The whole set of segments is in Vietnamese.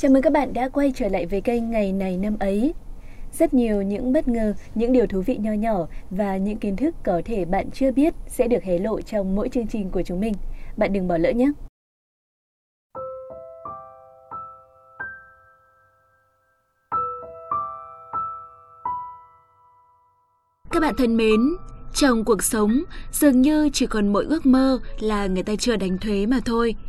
Chào mừng các bạn đã quay trở lại với kênh Ngày này năm ấy. Rất nhiều những bất ngờ, những điều thú vị nho nhỏ và những kiến thức có thể bạn chưa biết sẽ được hé lộ trong mỗi chương trình của chúng mình. Bạn đừng bỏ lỡ nhé! Các bạn thân mến, trong cuộc sống dường như chỉ còn mỗi ước mơ là người ta chưa đánh thuế mà thôi –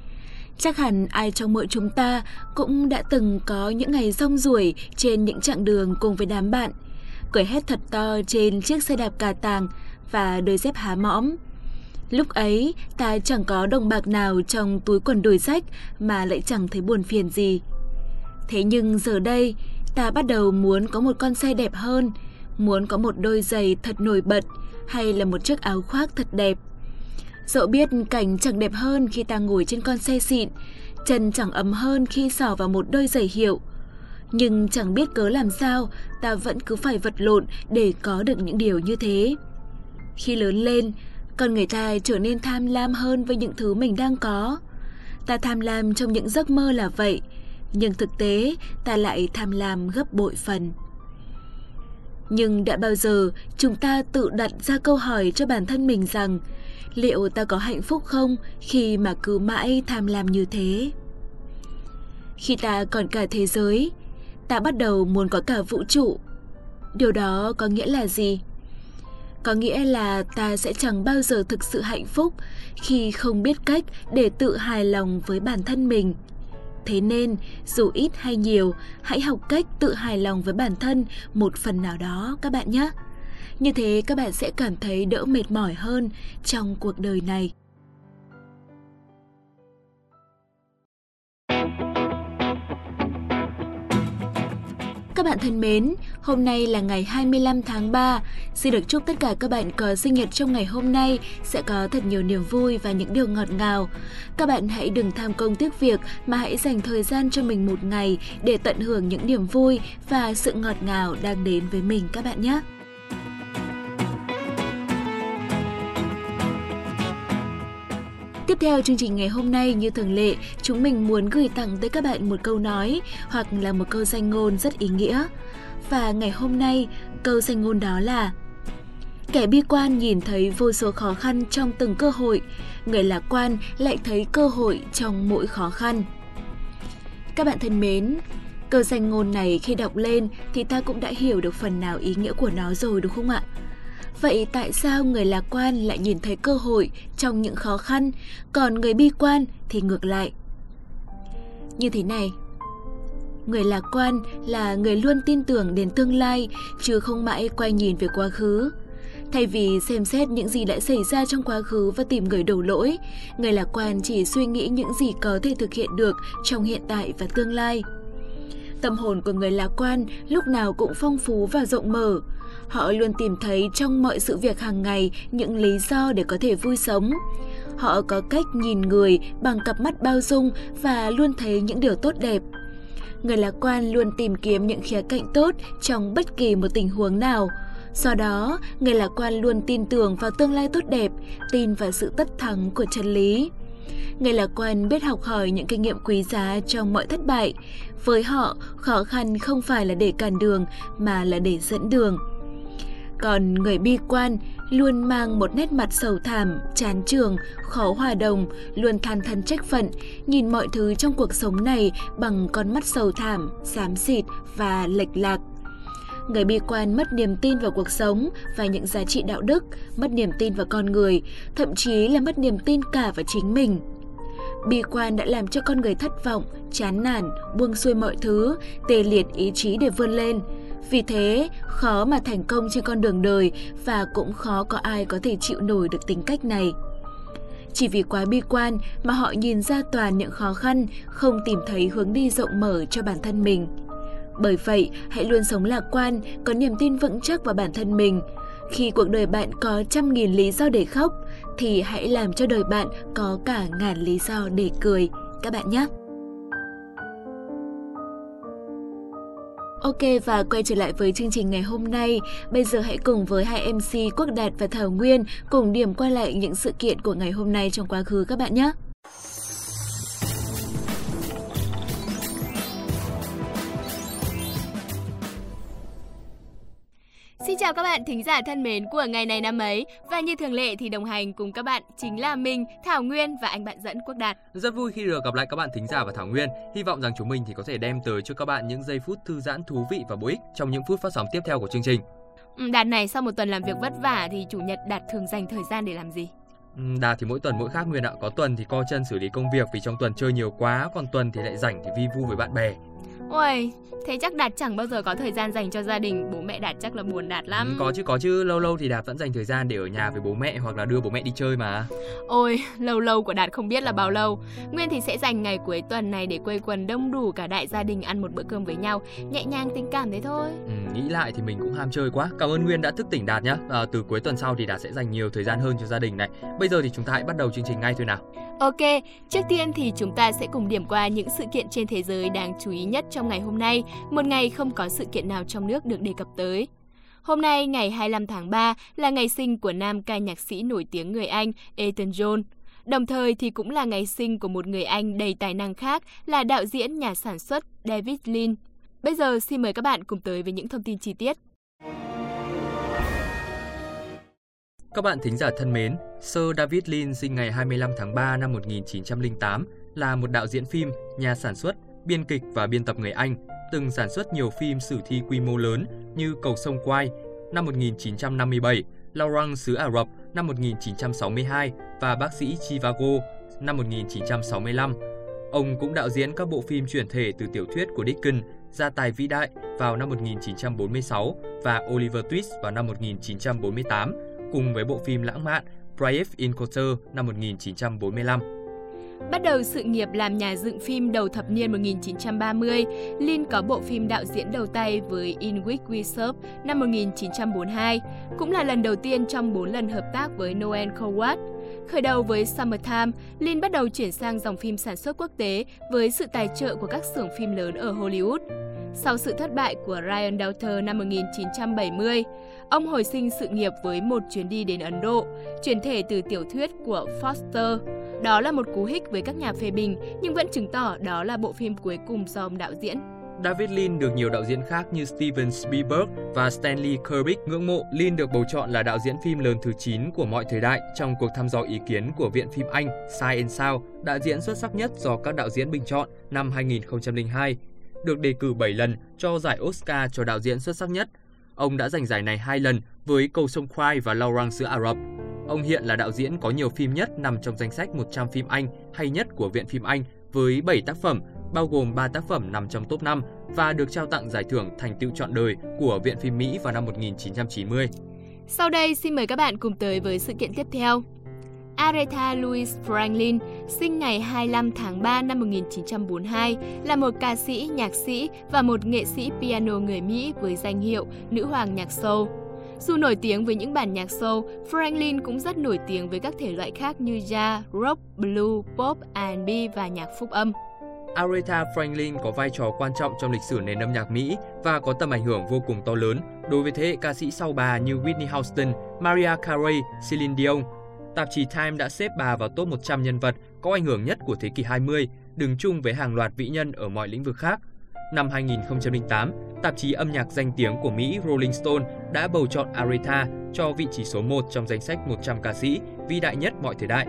Chắc hẳn ai trong mỗi chúng ta cũng đã từng có những ngày rong ruổi trên những chặng đường cùng với đám bạn, cười hét thật to trên chiếc xe đạp cà tàng và đôi dép há mõm. Lúc ấy, ta chẳng có đồng bạc nào trong túi quần đùi sách mà lại chẳng thấy buồn phiền gì. Thế nhưng giờ đây, ta bắt đầu muốn có một con xe đẹp hơn, muốn có một đôi giày thật nổi bật hay là một chiếc áo khoác thật đẹp. Dẫu biết cảnh chẳng đẹp hơn khi ta ngồi trên con xe xịn, chân chẳng ấm hơn khi sỏ vào một đôi giày hiệu. Nhưng chẳng biết cớ làm sao, ta vẫn cứ phải vật lộn để có được những điều như thế. Khi lớn lên, con người ta trở nên tham lam hơn với những thứ mình đang có. Ta tham lam trong những giấc mơ là vậy, nhưng thực tế ta lại tham lam gấp bội phần. Nhưng đã bao giờ chúng ta tự đặt ra câu hỏi cho bản thân mình rằng liệu ta có hạnh phúc không khi mà cứ mãi tham lam như thế? Khi ta còn cả thế giới, ta bắt đầu muốn có cả vũ trụ. Điều đó có nghĩa là gì? Có nghĩa là ta sẽ chẳng bao giờ thực sự hạnh phúc khi không biết cách để tự hài lòng với bản thân mình. Thế nên, dù ít hay nhiều, hãy học cách tự hài lòng với bản thân một phần nào đó các bạn nhé. Như thế các bạn sẽ cảm thấy đỡ mệt mỏi hơn trong cuộc đời này. Các bạn thân mến, hôm nay là ngày 25 tháng 3. Xin được chúc tất cả các bạn có sinh nhật trong ngày hôm nay sẽ có thật nhiều niềm vui và những điều ngọt ngào. Các bạn hãy đừng tham công tiếc việc mà hãy dành thời gian cho mình một ngày để tận hưởng những niềm vui và sự ngọt ngào đang đến với mình các bạn nhé. Tiếp theo chương trình ngày hôm nay như thường lệ, chúng mình muốn gửi tặng tới các bạn một câu nói hoặc là một câu danh ngôn rất ý nghĩa. Và ngày hôm nay, câu danh ngôn đó là Kẻ bi quan nhìn thấy vô số khó khăn trong từng cơ hội, người lạc quan lại thấy cơ hội trong mỗi khó khăn. Các bạn thân mến, câu danh ngôn này khi đọc lên thì ta cũng đã hiểu được phần nào ý nghĩa của nó rồi đúng không ạ? Vậy tại sao người lạc quan lại nhìn thấy cơ hội trong những khó khăn, còn người bi quan thì ngược lại? Như thế này, người lạc quan là người luôn tin tưởng đến tương lai chứ không mãi quay nhìn về quá khứ. Thay vì xem xét những gì đã xảy ra trong quá khứ và tìm người đổ lỗi, người lạc quan chỉ suy nghĩ những gì có thể thực hiện được trong hiện tại và tương lai. Tâm hồn của người lạc quan lúc nào cũng phong phú và rộng mở, Họ luôn tìm thấy trong mọi sự việc hàng ngày những lý do để có thể vui sống. Họ có cách nhìn người bằng cặp mắt bao dung và luôn thấy những điều tốt đẹp. Người lạc quan luôn tìm kiếm những khía cạnh tốt trong bất kỳ một tình huống nào. Do đó, người lạc quan luôn tin tưởng vào tương lai tốt đẹp, tin vào sự tất thắng của chân lý. Người lạc quan biết học hỏi những kinh nghiệm quý giá trong mọi thất bại. Với họ, khó khăn không phải là để cản đường mà là để dẫn đường. Còn người bi quan luôn mang một nét mặt sầu thảm, chán trường, khó hòa đồng, luôn than thân trách phận, nhìn mọi thứ trong cuộc sống này bằng con mắt sầu thảm, xám xịt và lệch lạc. Người bi quan mất niềm tin vào cuộc sống và những giá trị đạo đức, mất niềm tin vào con người, thậm chí là mất niềm tin cả vào chính mình. Bi quan đã làm cho con người thất vọng, chán nản, buông xuôi mọi thứ, tê liệt ý chí để vươn lên – vì thế, khó mà thành công trên con đường đời và cũng khó có ai có thể chịu nổi được tính cách này. Chỉ vì quá bi quan mà họ nhìn ra toàn những khó khăn, không tìm thấy hướng đi rộng mở cho bản thân mình. Bởi vậy, hãy luôn sống lạc quan, có niềm tin vững chắc vào bản thân mình. Khi cuộc đời bạn có trăm nghìn lý do để khóc, thì hãy làm cho đời bạn có cả ngàn lý do để cười. Các bạn nhé! Ok, và quay trở lại với chương trình ngày hôm nay. Bây giờ hãy cùng với hai MC Quốc Đạt và Thảo Nguyên cùng điểm qua lại những sự kiện của ngày hôm nay trong quá khứ các bạn nhé. Xin chào các bạn thính giả thân mến của ngày này năm ấy và như thường lệ thì đồng hành cùng các bạn chính là mình, Thảo Nguyên và anh bạn dẫn Quốc Đạt. Rất vui khi được gặp lại các bạn thính giả và Thảo Nguyên. Hy vọng rằng chúng mình thì có thể đem tới cho các bạn những giây phút thư giãn thú vị và bổ ích trong những phút phát sóng tiếp theo của chương trình. Ừ, Đạt này sau một tuần làm việc vất vả thì chủ nhật Đạt thường dành thời gian để làm gì? Ừ, Đạt thì mỗi tuần mỗi khác Nguyên ạ. Có tuần thì co chân xử lý công việc vì trong tuần chơi nhiều quá, còn tuần thì lại rảnh thì vi vu với bạn bè. Ôi, thế chắc Đạt chẳng bao giờ có thời gian dành cho gia đình, bố mẹ Đạt chắc là buồn Đạt lắm. Ừ, có chứ có chứ, lâu lâu thì Đạt vẫn dành thời gian để ở nhà với bố mẹ hoặc là đưa bố mẹ đi chơi mà. Ôi, lâu lâu của Đạt không biết là bao lâu. Nguyên thì sẽ dành ngày cuối tuần này để quây quần đông đủ cả đại gia đình ăn một bữa cơm với nhau, nhẹ nhàng tình cảm thế thôi. Ừ, nghĩ lại thì mình cũng ham chơi quá. Cảm ơn Nguyên đã thức tỉnh Đạt nhá. À, từ cuối tuần sau thì Đạt sẽ dành nhiều thời gian hơn cho gia đình này. Bây giờ thì chúng ta hãy bắt đầu chương trình ngay thôi nào. Ok, trước tiên thì chúng ta sẽ cùng điểm qua những sự kiện trên thế giới đáng chú ý nhất trong ngày hôm nay, một ngày không có sự kiện nào trong nước được đề cập tới. Hôm nay, ngày 25 tháng 3, là ngày sinh của nam ca nhạc sĩ nổi tiếng người Anh Elton John. Đồng thời thì cũng là ngày sinh của một người Anh đầy tài năng khác là đạo diễn nhà sản xuất David lin Bây giờ xin mời các bạn cùng tới với những thông tin chi tiết. Các bạn thính giả thân mến, Sir David lin sinh ngày 25 tháng 3 năm 1908, là một đạo diễn phim, nhà sản xuất, biên kịch và biên tập người Anh, từng sản xuất nhiều phim sử thi quy mô lớn như Cầu sông Quai năm 1957, Laurent xứ Ả Rập năm 1962 và Bác sĩ Chivago năm 1965. Ông cũng đạo diễn các bộ phim chuyển thể từ tiểu thuyết của Dickens, Gia tài vĩ đại vào năm 1946 và Oliver Twist vào năm 1948, cùng với bộ phim lãng mạn Brave in Coulter năm 1945. Bắt đầu sự nghiệp làm nhà dựng phim đầu thập niên 1930, Lin có bộ phim đạo diễn đầu tay với In Which We Serve năm 1942, cũng là lần đầu tiên trong 4 lần hợp tác với Noel Coward. Khởi đầu với Summertime, Lin bắt đầu chuyển sang dòng phim sản xuất quốc tế với sự tài trợ của các xưởng phim lớn ở Hollywood. Sau sự thất bại của Ryan Daughter năm 1970, ông hồi sinh sự nghiệp với một chuyến đi đến Ấn Độ, chuyển thể từ tiểu thuyết của Foster. Đó là một cú hích với các nhà phê bình, nhưng vẫn chứng tỏ đó là bộ phim cuối cùng do ông đạo diễn. David Lean được nhiều đạo diễn khác như Steven Spielberg và Stanley Kubrick ngưỡng mộ. Lean được bầu chọn là đạo diễn phim lớn thứ 9 của mọi thời đại trong cuộc thăm dò ý kiến của Viện phim Anh Sight and Sound, đạo diễn xuất sắc nhất do các đạo diễn bình chọn năm 2002 được đề cử 7 lần cho giải Oscar cho đạo diễn xuất sắc nhất. Ông đã giành giải này hai lần với Cầu sông Khoai và Laurent xứ Ả Rập. Ông hiện là đạo diễn có nhiều phim nhất nằm trong danh sách 100 phim Anh hay nhất của Viện phim Anh với 7 tác phẩm, bao gồm 3 tác phẩm nằm trong top 5 và được trao tặng giải thưởng thành tựu trọn đời của Viện phim Mỹ vào năm 1990. Sau đây xin mời các bạn cùng tới với sự kiện tiếp theo. Aretha Louise Franklin, sinh ngày 25 tháng 3 năm 1942, là một ca sĩ, nhạc sĩ và một nghệ sĩ piano người Mỹ với danh hiệu Nữ hoàng nhạc soul. Dù nổi tiếng với những bản nhạc soul, Franklin cũng rất nổi tiếng với các thể loại khác như jazz, rock, blues, pop, R&B và nhạc phúc âm. Aretha Franklin có vai trò quan trọng trong lịch sử nền âm nhạc Mỹ và có tầm ảnh hưởng vô cùng to lớn đối với thế hệ ca sĩ sau bà như Whitney Houston, Mariah Carey, Celine Dion, tạp chí Time đã xếp bà vào top 100 nhân vật có ảnh hưởng nhất của thế kỷ 20, đứng chung với hàng loạt vĩ nhân ở mọi lĩnh vực khác. Năm 2008, tạp chí âm nhạc danh tiếng của Mỹ Rolling Stone đã bầu chọn Aretha cho vị trí số 1 trong danh sách 100 ca sĩ vĩ đại nhất mọi thời đại.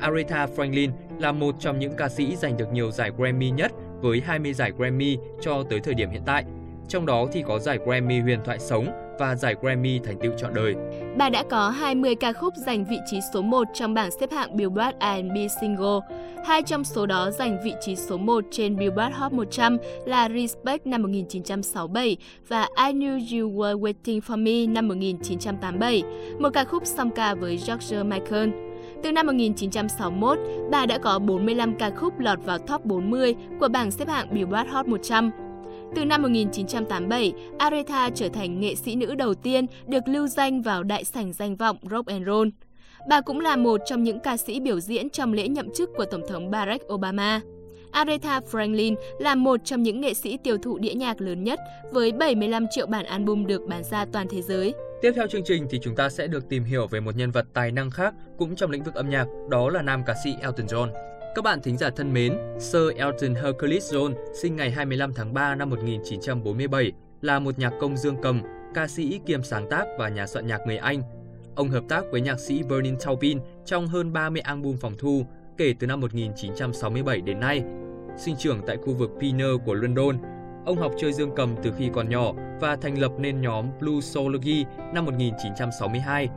Aretha Franklin là một trong những ca sĩ giành được nhiều giải Grammy nhất với 20 giải Grammy cho tới thời điểm hiện tại. Trong đó thì có giải Grammy huyền thoại sống và giải Grammy thành tựu trọn đời. Bà đã có 20 ca khúc giành vị trí số 1 trong bảng xếp hạng Billboard R&B Single. Hai trong số đó giành vị trí số 1 trên Billboard Hot 100 là Respect năm 1967 và I Knew You Were Waiting For Me năm 1987, một ca khúc song ca với George Michael. Từ năm 1961, bà đã có 45 ca khúc lọt vào top 40 của bảng xếp hạng Billboard Hot 100. Từ năm 1987, Aretha trở thành nghệ sĩ nữ đầu tiên được lưu danh vào đại sảnh danh vọng Rock and Roll. Bà cũng là một trong những ca sĩ biểu diễn trong lễ nhậm chức của Tổng thống Barack Obama. Aretha Franklin là một trong những nghệ sĩ tiêu thụ đĩa nhạc lớn nhất với 75 triệu bản album được bán ra toàn thế giới. Tiếp theo chương trình thì chúng ta sẽ được tìm hiểu về một nhân vật tài năng khác cũng trong lĩnh vực âm nhạc, đó là nam ca sĩ Elton John. Các bạn thính giả thân mến, Sir Elton Hercules John sinh ngày 25 tháng 3 năm 1947 là một nhạc công dương cầm, ca sĩ kiêm sáng tác và nhà soạn nhạc người Anh. Ông hợp tác với nhạc sĩ Vernon Taupin trong hơn 30 album phòng thu kể từ năm 1967 đến nay. Sinh trưởng tại khu vực Pinner của London, ông học chơi dương cầm từ khi còn nhỏ và thành lập nên nhóm Bluesology năm 1962.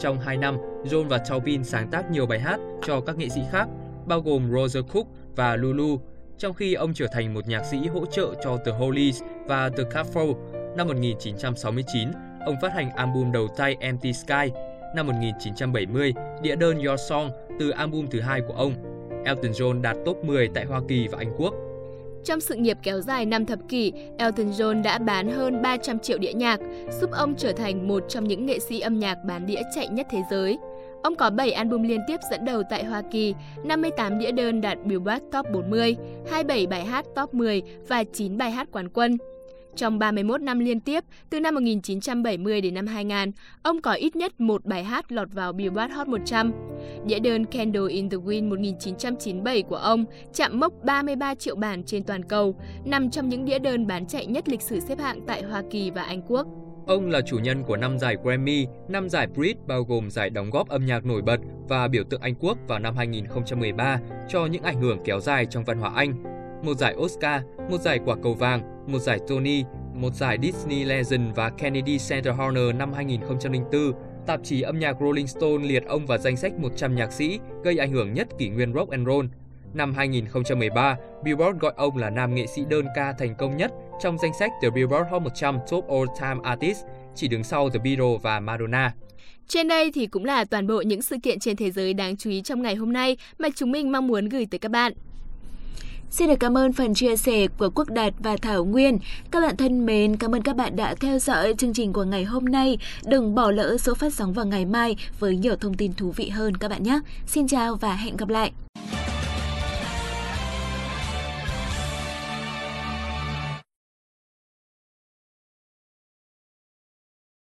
Trong 2 năm, John và Taupin sáng tác nhiều bài hát cho các nghệ sĩ khác, bao gồm Roger Cook và Lulu, trong khi ông trở thành một nhạc sĩ hỗ trợ cho The Hollies và The Cafro. Năm 1969, ông phát hành album đầu tay Empty Sky. Năm 1970, đĩa đơn Your Song từ album thứ hai của ông. Elton John đạt top 10 tại Hoa Kỳ và Anh Quốc. Trong sự nghiệp kéo dài 5 thập kỷ, Elton John đã bán hơn 300 triệu đĩa nhạc, giúp ông trở thành một trong những nghệ sĩ âm nhạc bán đĩa chạy nhất thế giới. Ông có 7 album liên tiếp dẫn đầu tại Hoa Kỳ, 58 đĩa đơn đạt Billboard Top 40, 27 bài hát Top 10 và 9 bài hát quán quân. Trong 31 năm liên tiếp, từ năm 1970 đến năm 2000, ông có ít nhất một bài hát lọt vào Billboard Hot 100. Đĩa đơn Candle in the Wind 1997 của ông chạm mốc 33 triệu bản trên toàn cầu, nằm trong những đĩa đơn bán chạy nhất lịch sử xếp hạng tại Hoa Kỳ và Anh Quốc. Ông là chủ nhân của năm giải Grammy, năm giải Brit bao gồm giải đóng góp âm nhạc nổi bật và biểu tượng Anh Quốc vào năm 2013 cho những ảnh hưởng kéo dài trong văn hóa Anh, một giải Oscar, một giải quả cầu vàng, một giải Tony, một giải Disney Legend và Kennedy Center Honor năm 2004. Tạp chí âm nhạc Rolling Stone liệt ông vào danh sách 100 nhạc sĩ gây ảnh hưởng nhất kỷ nguyên rock and roll. Năm 2013, Billboard gọi ông là nam nghệ sĩ đơn ca thành công nhất trong danh sách The Billboard Hot 100 Top All Time Artists, chỉ đứng sau The Beatles và Madonna. Trên đây thì cũng là toàn bộ những sự kiện trên thế giới đáng chú ý trong ngày hôm nay mà chúng mình mong muốn gửi tới các bạn. Xin được cảm ơn phần chia sẻ của Quốc Đạt và Thảo Nguyên. Các bạn thân mến, cảm ơn các bạn đã theo dõi chương trình của ngày hôm nay. Đừng bỏ lỡ số phát sóng vào ngày mai với nhiều thông tin thú vị hơn các bạn nhé. Xin chào và hẹn gặp lại.